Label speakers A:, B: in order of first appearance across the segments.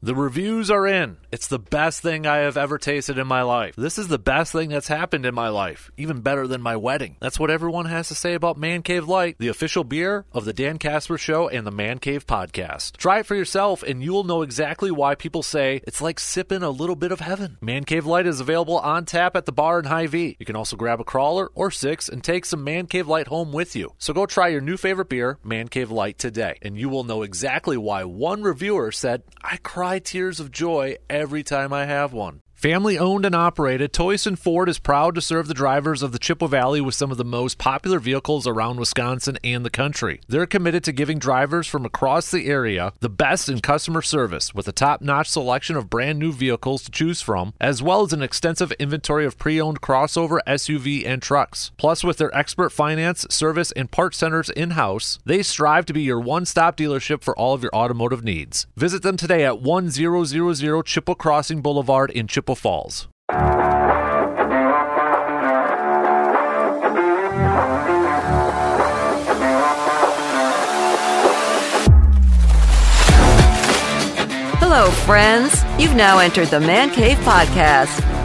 A: The reviews are in. It's the best thing I have ever tasted in my life. This is the best thing that's happened in my life, even better than my wedding. That's what everyone has to say about Man Cave Light, the official beer of the Dan Casper Show and the Man Cave Podcast. Try it for yourself, and you will know exactly why people say it's like sipping a little bit of heaven. Man Cave Light is available on tap at the bar in Hy-Vee. You can also grab a crawler or six and take some Man Cave Light home with you. So go try your new favorite beer, Man Cave Light, today, and you will know exactly why one reviewer said, I cry tears of joy every time I have one. Family owned and operated, Toyson Ford is proud to serve the drivers of the Chippewa Valley with some of the most popular vehicles around Wisconsin and the country. They're committed to giving drivers from across the area the best in customer service with a top notch selection of brand new vehicles to choose from, as well as an extensive inventory of pre owned crossover, SUV, and trucks. Plus, with their expert finance, service, and parts centers in house, they strive to be your one stop dealership for all of your automotive needs. Visit them today at 1000 Chippewa Crossing Boulevard in Chippewa Falls.
B: Hello, friends. You've now entered the Man Cave Podcast,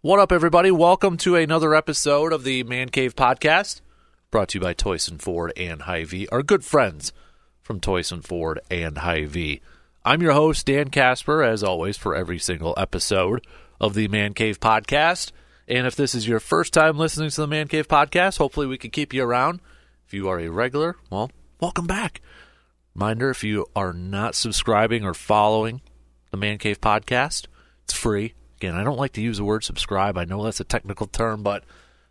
A: What up, everybody? Welcome to another episode of the Man Cave Podcast, brought to you by Toyson Ford and Hy-Vee, our good friends from Toyson Ford and Hy-Vee. I'm your host, Dan Casper, as always, for every single episode of the Man Cave Podcast. And if this is your first time listening to the Man Cave Podcast, hopefully we can keep you around. If you are a regular, well, welcome back. Reminder if you are not subscribing or following the Man Cave Podcast, it's free. Again, I don't like to use the word subscribe. I know that's a technical term, but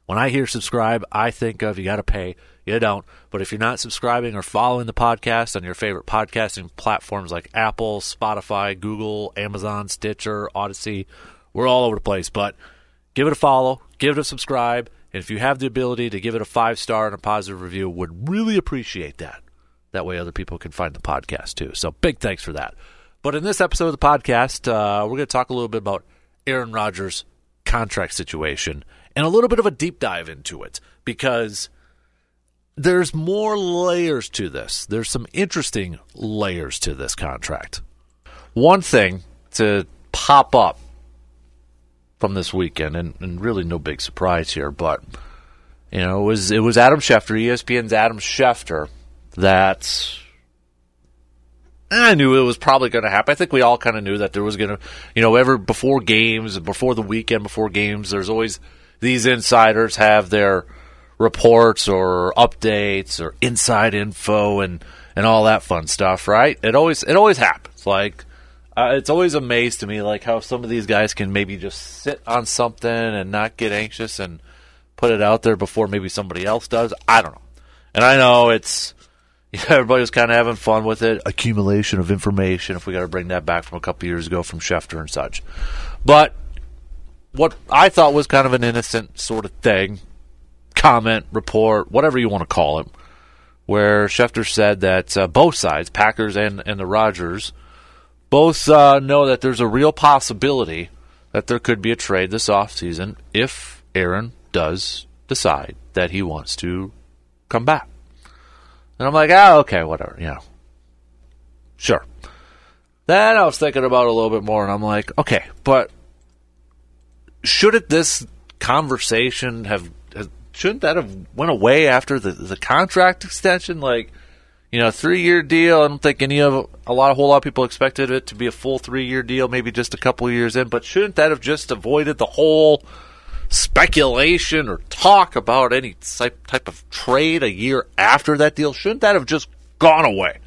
A: when I hear subscribe, I think of you got to pay. You don't. But if you're not subscribing or following the podcast on your favorite podcasting platforms like Apple, Spotify, Google, Amazon, Stitcher, Audacy, we're all over the place. But give it a follow, give it a subscribe, and if you have the ability to give it a five star and a positive review, would really appreciate that. That way, other people can find the podcast too. So, big thanks for that. But in this episode of the podcast, uh, we're going to talk a little bit about Aaron Rodgers' contract situation and a little bit of a deep dive into it because there's more layers to this. There's some interesting layers to this contract. One thing to pop up from this weekend, and, and really no big surprise here, but you know, it was it was Adam Schefter, ESPN's Adam Schefter, that I knew it was probably going to happen. I think we all kind of knew that there was going to, you know, ever before games, before the weekend, before games, there's always these insiders have their reports or updates or inside info and and all that fun stuff, right? It always it always happens. Like uh, it's always amazed to me like how some of these guys can maybe just sit on something and not get anxious and put it out there before maybe somebody else does. I don't know. And I know it's everybody was kind of having fun with it. Accumulation of information, if we got to bring that back from a couple years ago from Schefter and such. But what I thought was kind of an innocent sort of thing, comment, report, whatever you want to call it, where Schefter said that uh, both sides, Packers and, and the Rodgers, both uh, know that there's a real possibility that there could be a trade this offseason if Aaron does decide that he wants to come back. And I'm like, ah, okay, whatever, you know. Sure. Then I was thinking about it a little bit more, and I'm like, okay, but shouldn't this conversation have, have shouldn't that have went away after the the contract extension? Like, you know, three year deal. I don't think any of a lot, a whole lot of people expected it to be a full three year deal, maybe just a couple years in. But shouldn't that have just avoided the whole speculation or talk about any type of trade a year after that deal? Shouldn't that have just gone away?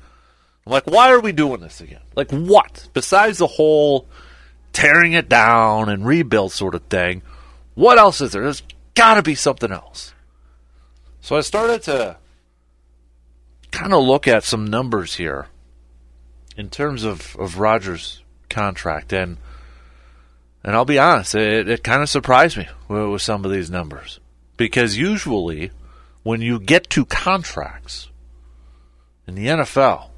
A: I'm like, why are we doing this again? Like, what? Besides the whole tearing it down and rebuild sort of thing, what else is there? There's got to be something else. So I started to kind of look at some numbers here in terms of, of Rodgers' contract. And and I'll be honest, it, it kind of surprised me with, some of these numbers. Because usually, when you get to contracts in the NFL,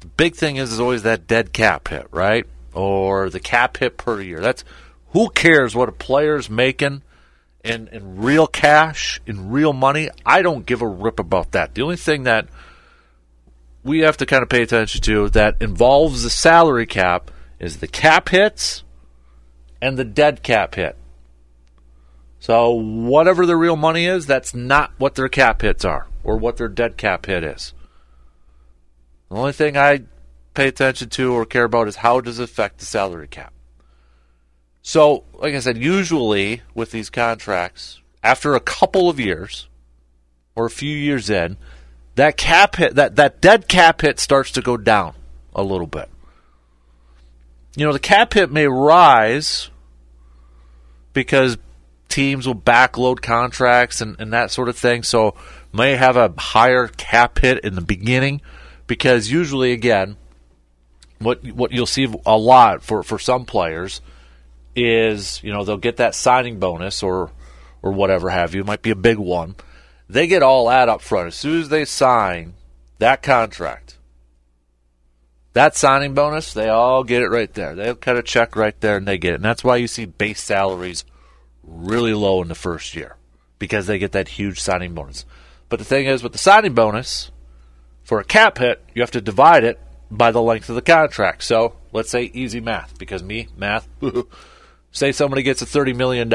A: the big thing is, is always that dead cap hit, right? Or the cap hit per year. That's who cares what a player's making in, in real cash, in real money. I don't give a rip about that. The only thing that we have to kind of pay attention to that involves the salary cap is the cap hits and the dead cap hit. So whatever the real money is, that's not what their cap hits are or what their dead cap hit is. The only thing I pay attention to or care about is how does it affect the salary cap. So, like I said, usually with these contracts, after a couple of years or a few years in, that cap hit that, that dead cap hit starts to go down a little bit. You know, the cap hit may rise because teams will backload contracts and, and that sort of thing. So may have a higher cap hit in the beginning because usually again what what you'll see a lot for, for some players is, you know, they'll get that signing bonus or or whatever have you. It might be a big one. They get all that up front. As soon as they sign that contract, that signing bonus, they all get it right there. They'll cut a check right there and they get it. And that's why you see base salaries really low in the first year because they get that huge signing bonus. But the thing is, with the signing bonus, for a cap hit, you have to divide it by the length of the contract. So let's say easy math, because me, math, say somebody gets a $30 million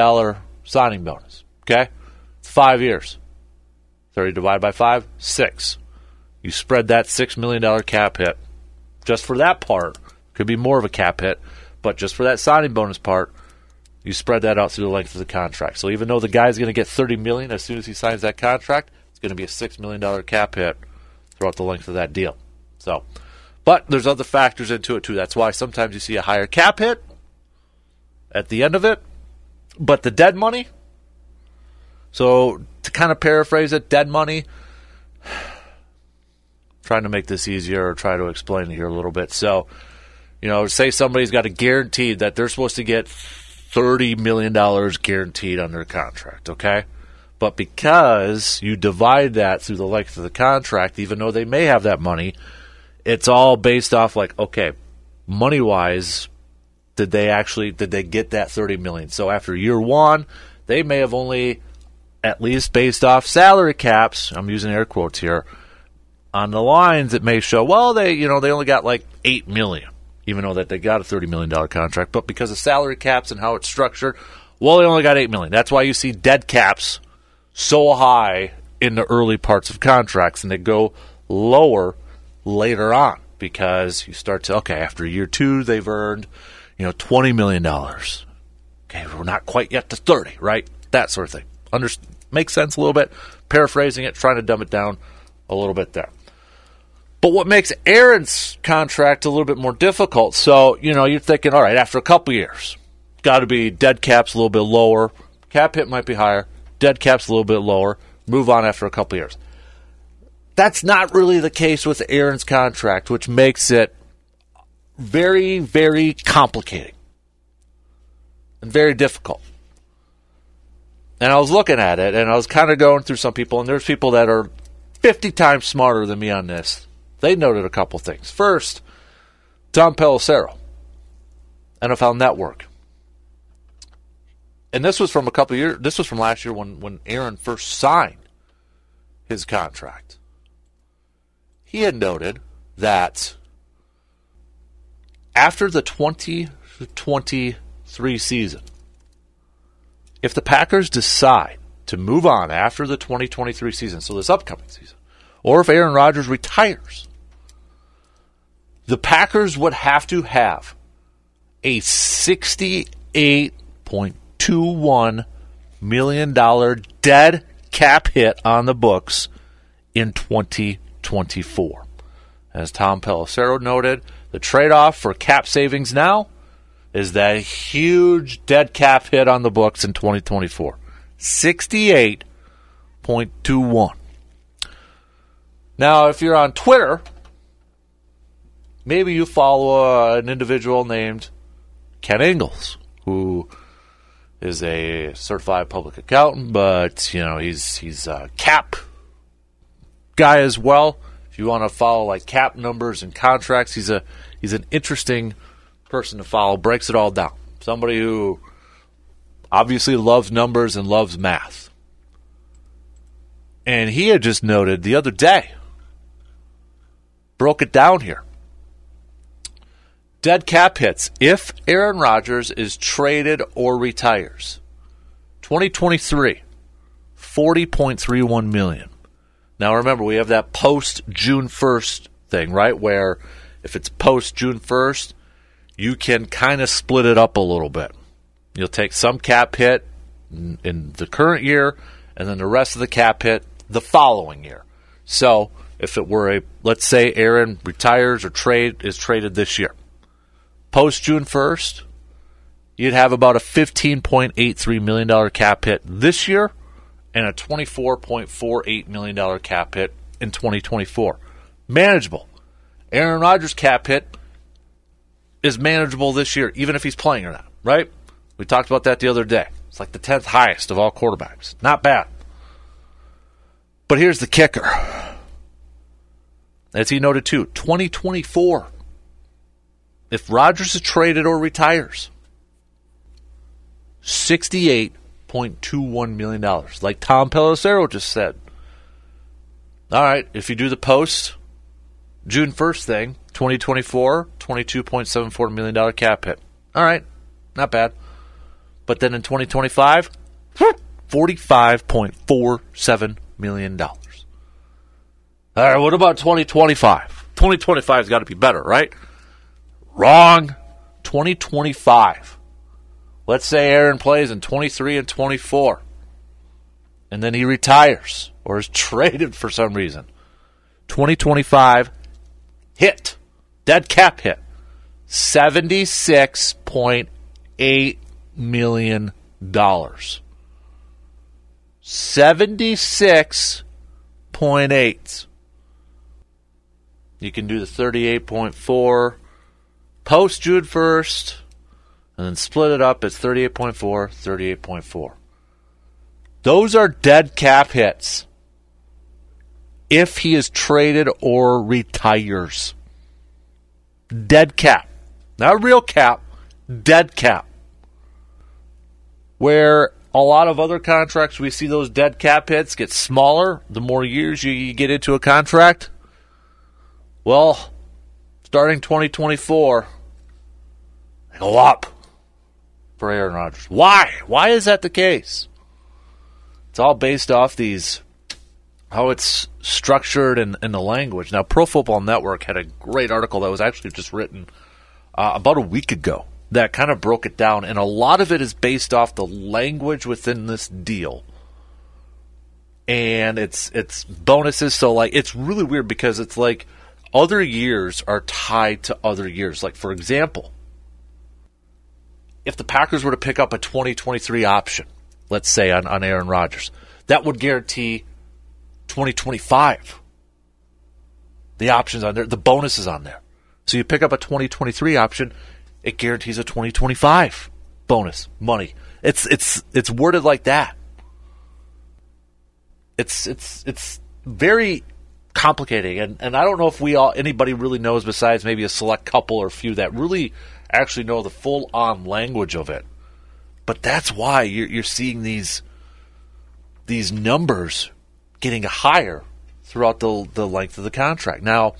A: signing bonus. Okay? Five years. 30 divided by 5, 6. You spread that $6 million cap hit just for that part. Could be more of a cap hit, but just for that signing bonus part, you spread that out through the length of the contract. So even though the guy's going to get 30 million as soon as he signs that contract, it's going to be a six million dollar cap hit throughout the length of that deal. So, but there's other factors into it too. That's why sometimes you see a higher cap hit at the end of it, but the dead money. So to kind of paraphrase it, dead money. Trying to make this easier or try to explain it here a little bit. So, you know, say somebody's got a guaranteed that they're supposed to get $30 million guaranteed under contract, okay? But because you divide that through the length of the contract, even though they may have that money, it's all based off like, okay, money wise, did they actually did they get that 30 million? So after year one, they may have only at least based off salary caps, I'm using air quotes here, on the lines it may show, well, they you know, they only got like eight million even though that they got a $30 million contract. But because of salary caps and how it's structured, well, they only got 8 million. That's why you see dead caps so high in the early parts of contracts and they go lower later on because you start to, okay, after year two, they've earned, you know, $20 million. Okay, we're not quite yet to 30, right? That sort of thing. Under, makes sense a little bit. Paraphrasing it, trying to dumb it down a little bit there. But what makes Aaron's contract a little bit more difficult? So, you know, you're thinking, all right, after a couple years, got to be dead caps a little bit lower, cap hit might be higher, dead caps a little bit lower, move on after a couple years. That's not really the case with Aaron's contract, which makes it very, very complicated and very difficult. And I was looking at it and I was kind of going through some people, and there's people that are 50 times smarter than me on this they noted a couple things. First, Tom Pelissero, NFL Network. And this was from a couple years. This was from last year when when Aaron first signed his contract. He had noted that after the 2023 season, if the Packers decide to move on after the 2023 season, so this upcoming season, or if Aaron Rodgers retires, the Packers would have to have a $68.21 million dead cap hit on the books in 2024. As Tom Pelissero noted, the trade off for cap savings now is that huge dead cap hit on the books in 2024. 68.21. Now, if you're on Twitter, maybe you follow uh, an individual named Ken Ingalls, who is a certified public accountant, but you know he's he's a cap guy as well. If you want to follow like cap numbers and contracts, he's a he's an interesting person to follow. Breaks it all down. Somebody who obviously loves numbers and loves math. And he had just noted the other day, broke it down here. Dead cap hits if Aaron Rodgers is traded or retires. 2023, 40.31 million. Now remember, we have that post June 1st thing, right? Where if it's post June 1st, you can kind of split it up a little bit. You'll take some cap hit in the current year and then the rest of the cap hit the following year. So if it were a, let's say Aaron retires or trade is traded this year, post June 1st, you'd have about a $15.83 million cap hit this year and a $24.48 million cap hit in 2024. Manageable. Aaron Rodgers' cap hit is manageable this year, even if he's playing or not, right? We talked about that the other day. It's like the 10th highest of all quarterbacks. Not bad. But here's the kicker. As he noted too, 2024. If Rodgers is traded or retires, $68.21 million. Like Tom Pelissero just said. All right, if you do the post June 1st thing, 2024, $22.74 million cap hit. All right, not bad. But then in 2025, $45.47 million. All right, what about 2025? 2025 has got to be better, right? Wrong. 2025. Let's say Aaron plays in 23 and 24, and then he retires or is traded for some reason. 2025 hit, dead cap hit, $76.8 million. Seventy-six point eight. You can do the thirty-eight point four post June first, and then split it up. It's 38.4, 38.4. Those are dead cap hits. If he is traded or retires, dead cap, not real cap, dead cap. Where a lot of other contracts, we see those dead cap hits get smaller the more years you get into a contract. Well, starting 2024, they go up for Aaron Rodgers. Why? Why is that the case? It's all based off these how it's structured in, in the language. Now, Pro Football Network had a great article that was actually just written uh, about a week ago that kind of broke it down, and a lot of it is based off the language within this deal. And it's it's bonuses, so like it's really weird because it's like other years are tied to other years. Like for example, if the Packers were to pick up a 2023 option, let's say on, on Aaron Rodgers, that would guarantee 2025. The options on there, the bonuses on there. So you pick up a 2023 option, it guarantees a 2025 bonus money. It's it's it's worded like that. It's it's it's very complicating and, and I don't know if we all anybody really knows besides maybe a select couple or few that really actually know the full on language of it. But that's why you're, you're seeing these these numbers getting higher throughout the the length of the contract. Now,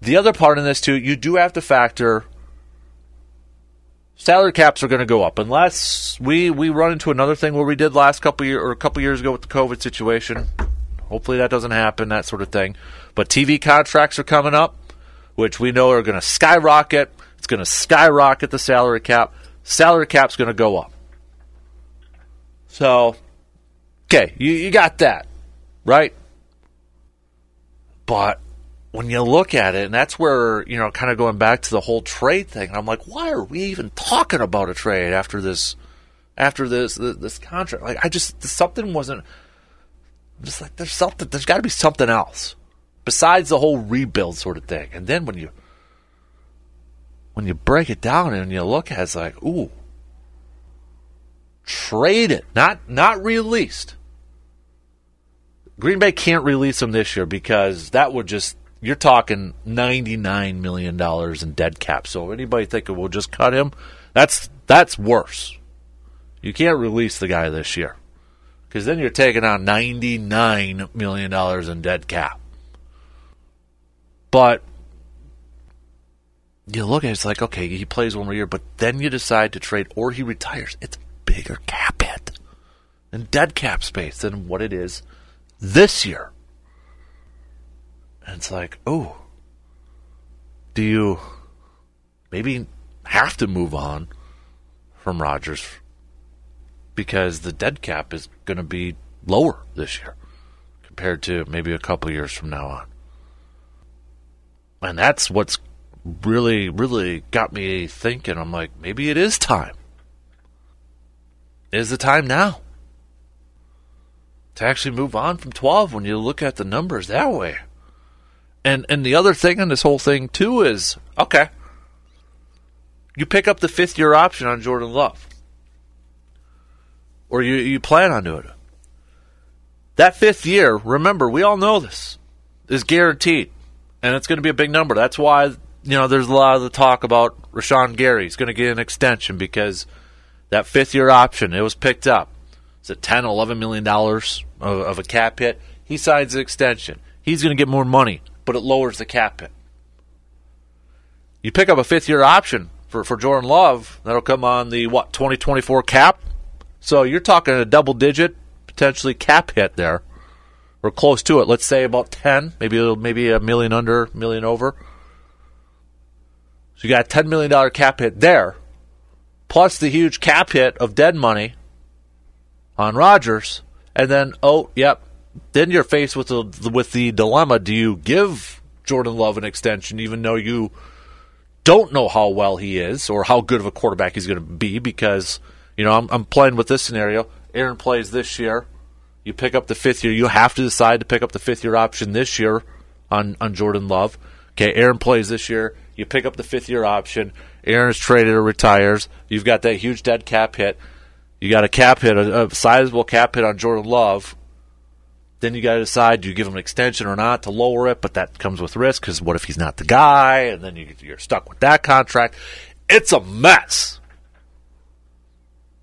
A: the other part in this too, you do have to factor salary caps are going to go up unless we we run into another thing where we did last couple year or a couple years ago with the COVID situation. Hopefully that doesn't happen, that sort of thing. But TV contracts are coming up, which we know are going to skyrocket. It's going to skyrocket the salary cap. Salary cap's going to go up. So, okay, you, you got that, right? But when you look at it, and that's where, you know, kind of going back to the whole trade thing, I'm like, why are we even talking about a trade after this, after this, this, this contract? Like, I just, something wasn't, I'm just like, there's something, there's got to be something else besides the whole rebuild sort of thing. And then when you, when you break it down and you look at it, it's like, ooh, trade it, not not released. Green Bay can't release him this year because that would just you're talking ninety nine million dollars in dead cap. So anybody thinking we'll just cut him, that's that's worse. You can't release the guy this year because then you're taking on ninety nine million dollars in dead cap. But you look at it, it's like okay, he plays one more year, but then you decide to trade or he retires. It's bigger cap hit and dead cap space than what it is this year. And it's like, oh, do you maybe have to move on from Rodgers because the dead cap is going to be lower this year compared to maybe a couple years from now on. And that's what's really, really got me thinking. I'm like, maybe it is time. Is the time now to actually move on from 12 when you look at the numbers that way? And and the other thing in this whole thing too is okay. You pick up the fifth year option on Jordan Love. Or you, you plan on doing it. That fifth year, remember, we all know this, is guaranteed. And it's going to be a big number. That's why, you know, there's a lot of the talk about Rashan Gary. He's going to get an extension because that fifth year option, it was picked up. It's a 10, 11 million dollars of, of a cap hit. He signs an extension. He's going to get more money but it lowers the cap hit. You pick up a fifth year option for, for Jordan Love, that'll come on the what, 2024 cap? So you're talking a double digit, potentially cap hit there. Or close to it. Let's say about 10, maybe maybe a million under, million over. So you got a $10 million cap hit there, plus the huge cap hit of dead money on Rodgers, And then, oh, yep, then you're faced with the with the dilemma: Do you give Jordan Love an extension, even though you don't know how well he is or how good of a quarterback he's going to be? Because you know, I'm, I'm playing with this scenario. Aaron plays this year. You pick up the fifth year. You have to decide to pick up the fifth year option this year on on Jordan Love. Okay, Aaron plays this year. You pick up the fifth year option. Aaron is traded or retires. You've got that huge dead cap hit. You got a cap hit, a, a sizable cap hit on Jordan Love then you got to decide do you give him an extension or not to lower it, but that comes with risk because what if he's not the guy, and then you, you're stuck with that contract. It's a mess.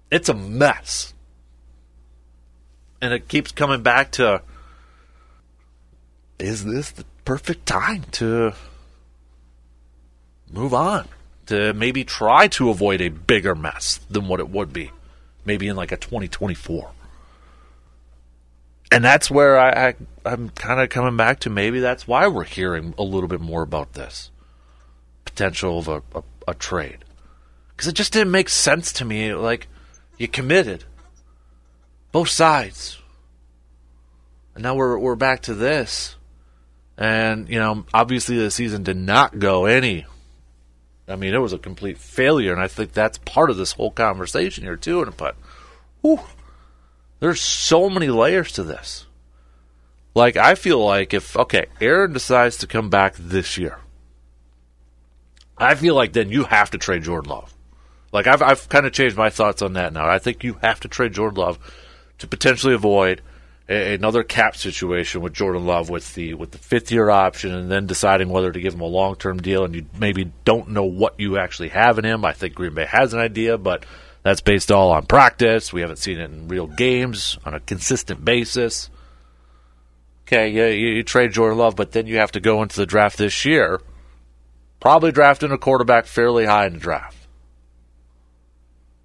A: It's a mess. And it keeps coming back to is this the perfect time to move on? To maybe try to avoid a bigger mess than what it would be, maybe in like a 2024 and that's where I, I am kind of coming back to maybe that's why we're hearing a little bit more about this potential of a, a, a trade because it just didn't make sense to me. Like you committed both sides, and now we're we're back to this, and you know obviously the season did not go any. I mean, it was a complete failure, and I think that's part of this whole conversation here too. And but, whew, there's so many layers to this. Like, I feel like if, okay, Aaron decides to come back this year, I feel like then you have to trade Jordan Love. Like, I've, I've kind of changed my thoughts on that now. I think you have to trade Jordan Love to potentially avoid a, another cap situation with Jordan Love with the with the fifth year option and then deciding whether to give him a long term deal and you maybe don't know what you actually have in him. I think Green Bay has an idea, but that's based all on practice. We haven't seen it in real games on a consistent basis. Okay, yeah, you, you trade Jordan Love, but then you have to go into the draft this year, probably drafting a quarterback fairly high in the draft.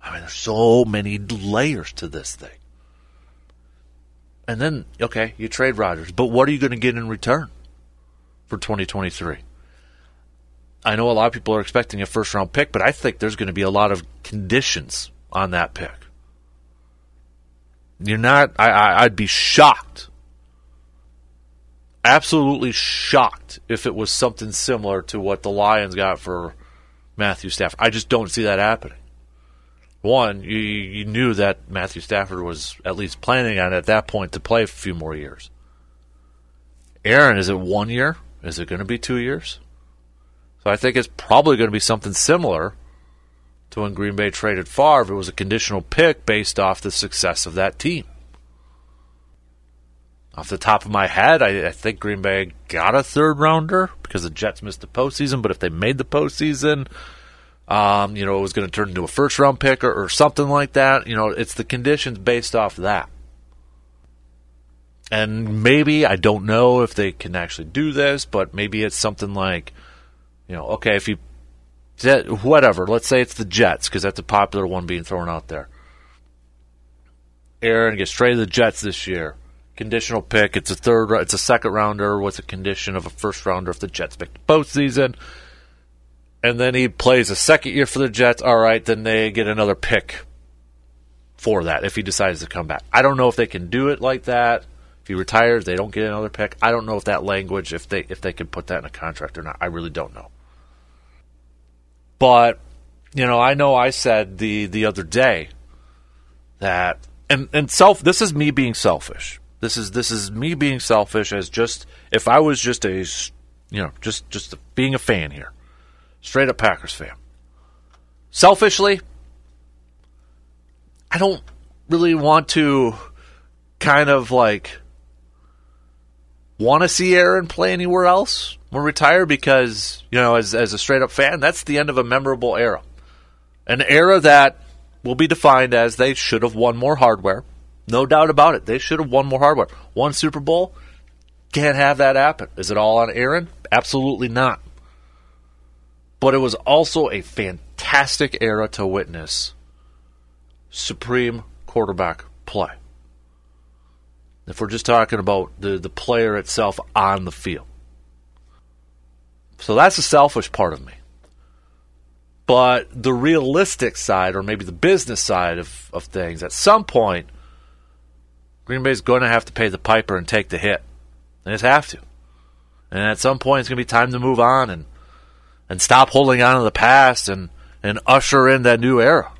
A: I mean, there's so many layers to this thing. And then, okay, you trade Rodgers, but what are you going to get in return for 2023? I know a lot of people are expecting a first round pick, but I think there's going to be a lot of conditions on that pick. You're not, I, I'd be shocked, absolutely shocked if it was something similar to what the Lions got for Matthew Stafford. I just don't see that happening. One, you, you knew that Matthew Stafford was at least planning on at that point to play a few more years. Aaron, is it one year? Is it going to be two years? So I think it's probably going to be something similar to when Green Bay traded Favre. It was a conditional pick based off the success of that team. Off the top of my head, I, I think Green Bay got a third rounder because the Jets missed the postseason. But if they made the postseason, um, you know, it was going to turn into a first round pick or, or something like that. You know, it's the conditions based off that. And maybe, I don't know if they can actually do this, but maybe it's something like, you know, okay, if you, whatever, let's say it's the Jets, because that's a popular one being thrown out there. Aaron gets traded to the Jets this year. Conditional pick. It's a third. It's a second rounder with a condition of a first rounder if the Jets make the postseason. And then he plays a second year for the Jets. All right, then they get another pick for that if he decides to come back. I don't know if they can do it like that. If he retires, they don't get another pick. I don't know if that language, if they if they can put that in a contract or not. I really don't know. But you know, I know I said the the other day that and and self. This is me being selfish. This is this is me being selfish as just if I was just a you know just just being a fan here, straight up Packers fan. Selfishly, I don't really want to kind of like want to see Aaron play anywhere else when retired because, you know, as, as a straight up fan, that's the end of a memorable era. An era that will be defined as they should have won more hardware. No doubt about it. They should have won more hardware. One Super Bowl, can't have that happen. Is it all on Aaron? Absolutely not. But it was also a fantastic era to witness supreme quarterback play if we're just talking about the, the player itself on the field. So that's the selfish part of me. But the realistic side, or maybe the business side of, of things, at some point, Green Bay's going to have to pay the piper and take the hit. They just have to. And at some point, it's going to be time to move on and and stop holding on to the past and, and usher in that new era.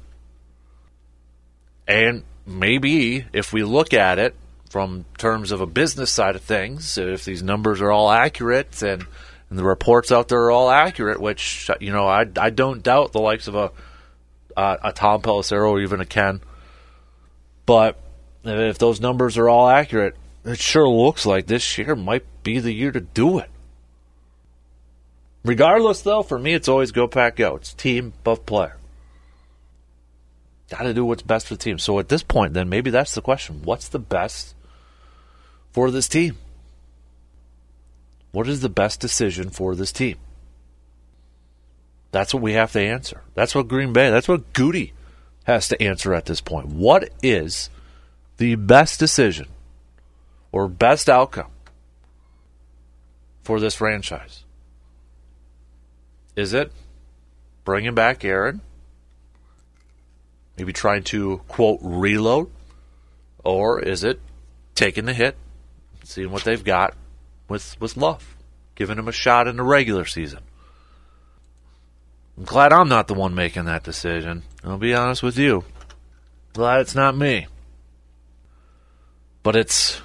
A: And maybe if we look at it from terms of a business side of things, if these numbers are all accurate and, and the reports out there are all accurate, which you know I, I don't doubt the likes of a uh, a Tom Pelissero or even a Ken, but if those numbers are all accurate, it sure looks like this year might be the year to do it. Regardless, though, for me, it's always go pack go. It's team above player. Got to do what's best for the team. So at this point, then maybe that's the question: What's the best for this team? What is the best decision for this team? That's what we have to answer. That's what Green Bay, that's what Gutey has to answer at this point. What is the best decision or best outcome for this franchise? Is it bringing back Aaron? Maybe trying to, quote, reload? Or is it taking the hit seeing what they've got with with Love, giving him a shot in the regular season. I'm glad I'm not the one making that decision. I'll be honest with you. Glad it's not me. But it's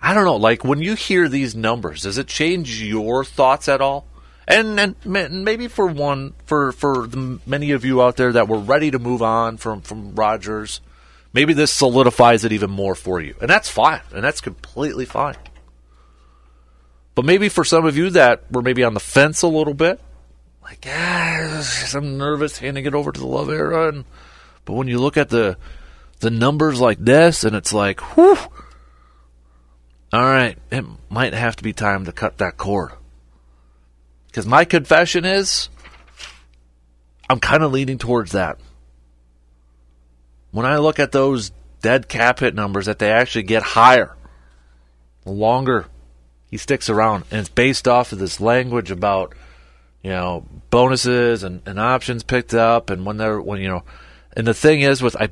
A: I don't know, like when you hear these numbers, does it change your thoughts at all? And and maybe for one for for the many of you out there that were ready to move on from from Rodgers, maybe this solidifies it even more for you. And that's fine. And that's completely fine. But maybe for some of you that were maybe on the fence a little bit, like, ah, I'm nervous handing it over to the love era. And, but when you look at the the numbers like this, and it's like, whew, all right, it might have to be time to cut that cord. Because my confession is, I'm kind of leaning towards that when I look at those dead cap hit numbers, that they actually get higher the longer he sticks around. And it's based off of this language about, you know, bonuses and, and options picked up and when they're, when, you know, and the thing is, with I,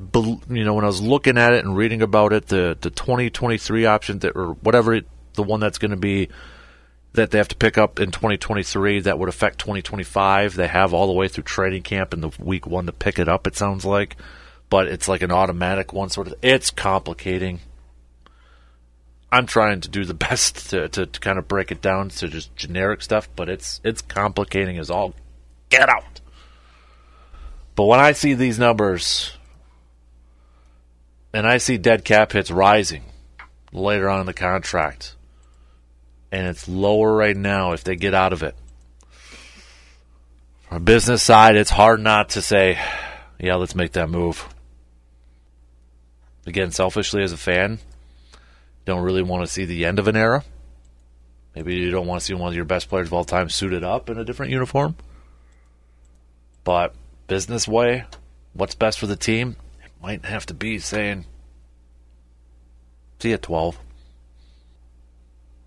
A: you know, when I was looking at it and reading about it, the the 2023 option that, or whatever it, the one that's going to be that they have to pick up in 2023 that would affect 2025. They have all the way through training camp in the week one to pick it up. It sounds like but it's like an automatic one sort of. It's complicating. I'm trying to do the best to, to, to kind of break it down to just generic stuff, but it's it's complicating as all get out. But when I see these numbers and I see dead cap hits rising later on in the contract, and it's lower right now if they get out of it. From a business side, it's hard not to say, yeah, let's make that move. Again, selfishly as a fan, don't really want to see the end of an era. Maybe you don't want to see one of your best players of all time suited up in a different uniform. But business way, what's best for the team? It might have to be saying, see you at 12.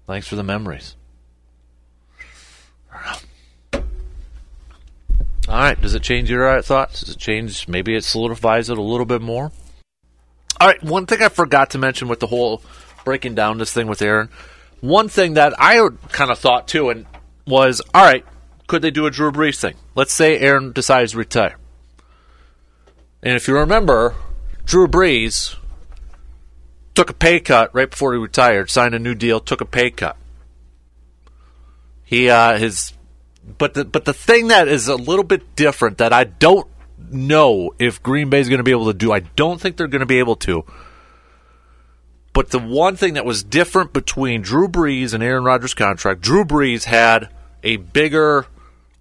A: Thanks for the memories. All right. Does it change your uh, thoughts? Does it change? Maybe it solidifies it a little bit more. All right. One thing I forgot to mention with the whole breaking down this thing with Aaron. One thing that I kind of thought too, and was all right. Could they do a Drew Brees thing? Let's say Aaron decides to retire, and if you remember, Drew Brees took a pay cut right before he retired, signed a new deal, took a pay cut. He uh, his but the but the thing that is a little bit different that I don't know if Green Bay is going to be able to do. I don't think they're going to be able to. But the one thing that was different between Drew Brees and Aaron Rodgers' contract, Drew Brees had a bigger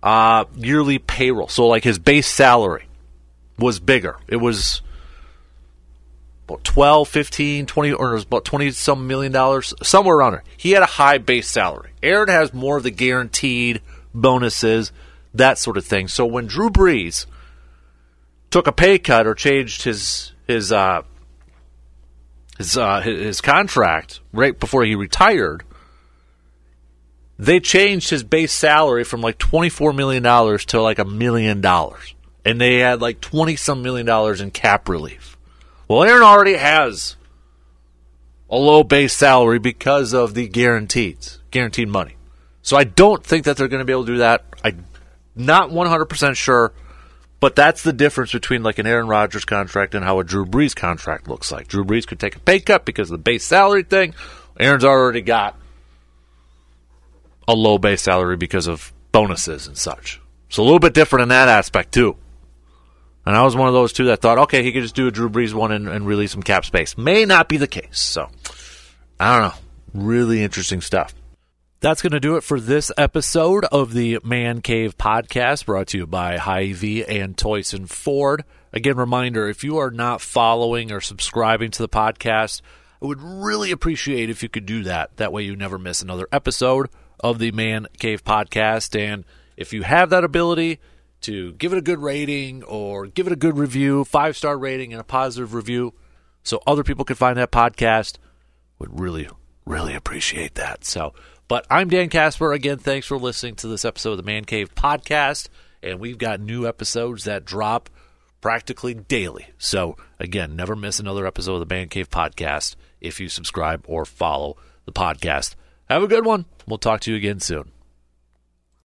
A: uh, yearly payroll. So like his base salary was bigger. It was about 12, 15, 20, or about 20 some million dollars, somewhere around there. He had a high base salary. Aaron has more of the guaranteed bonuses, that sort of thing. So when Drew Brees took a pay cut or changed his his uh, his uh, his contract right before he retired, they changed his base salary from like twenty four million dollars to like a million dollars, and they had like twenty some million dollars in cap relief. Well, Aaron already has a low base salary because of the guarantees, guaranteed money. So I don't think that they're going to be able to do that. I'm not 100% sure, but that's the difference between like an Aaron Rodgers contract and how a Drew Brees contract looks like. Drew Brees could take a pay cut because of the base salary thing. Aaron's already got a low base salary because of bonuses and such. So a little bit different in that aspect too. And I was one of those two that thought, okay, he could just do a Drew Brees one and, and release some cap space. May not be the case. So I don't know. Really interesting stuff. That's going to do it for this episode of the Man Cave Podcast, brought to you by Hy-Vee and Toyson Ford. Again, reminder if you are not following or subscribing to the podcast, I would really appreciate if you could do that. That way, you never miss another episode of the Man Cave Podcast. And if you have that ability to give it a good rating or give it a good review, five star rating and a positive review, so other people can find that podcast, would really, really appreciate that. So, but I'm Dan Casper. Again, thanks for listening to this episode of the Man Cave Podcast. And we've got new episodes that drop practically daily. So, again, never miss another episode of the Man Cave Podcast if you subscribe or follow the podcast. Have a good one. We'll talk to you again soon.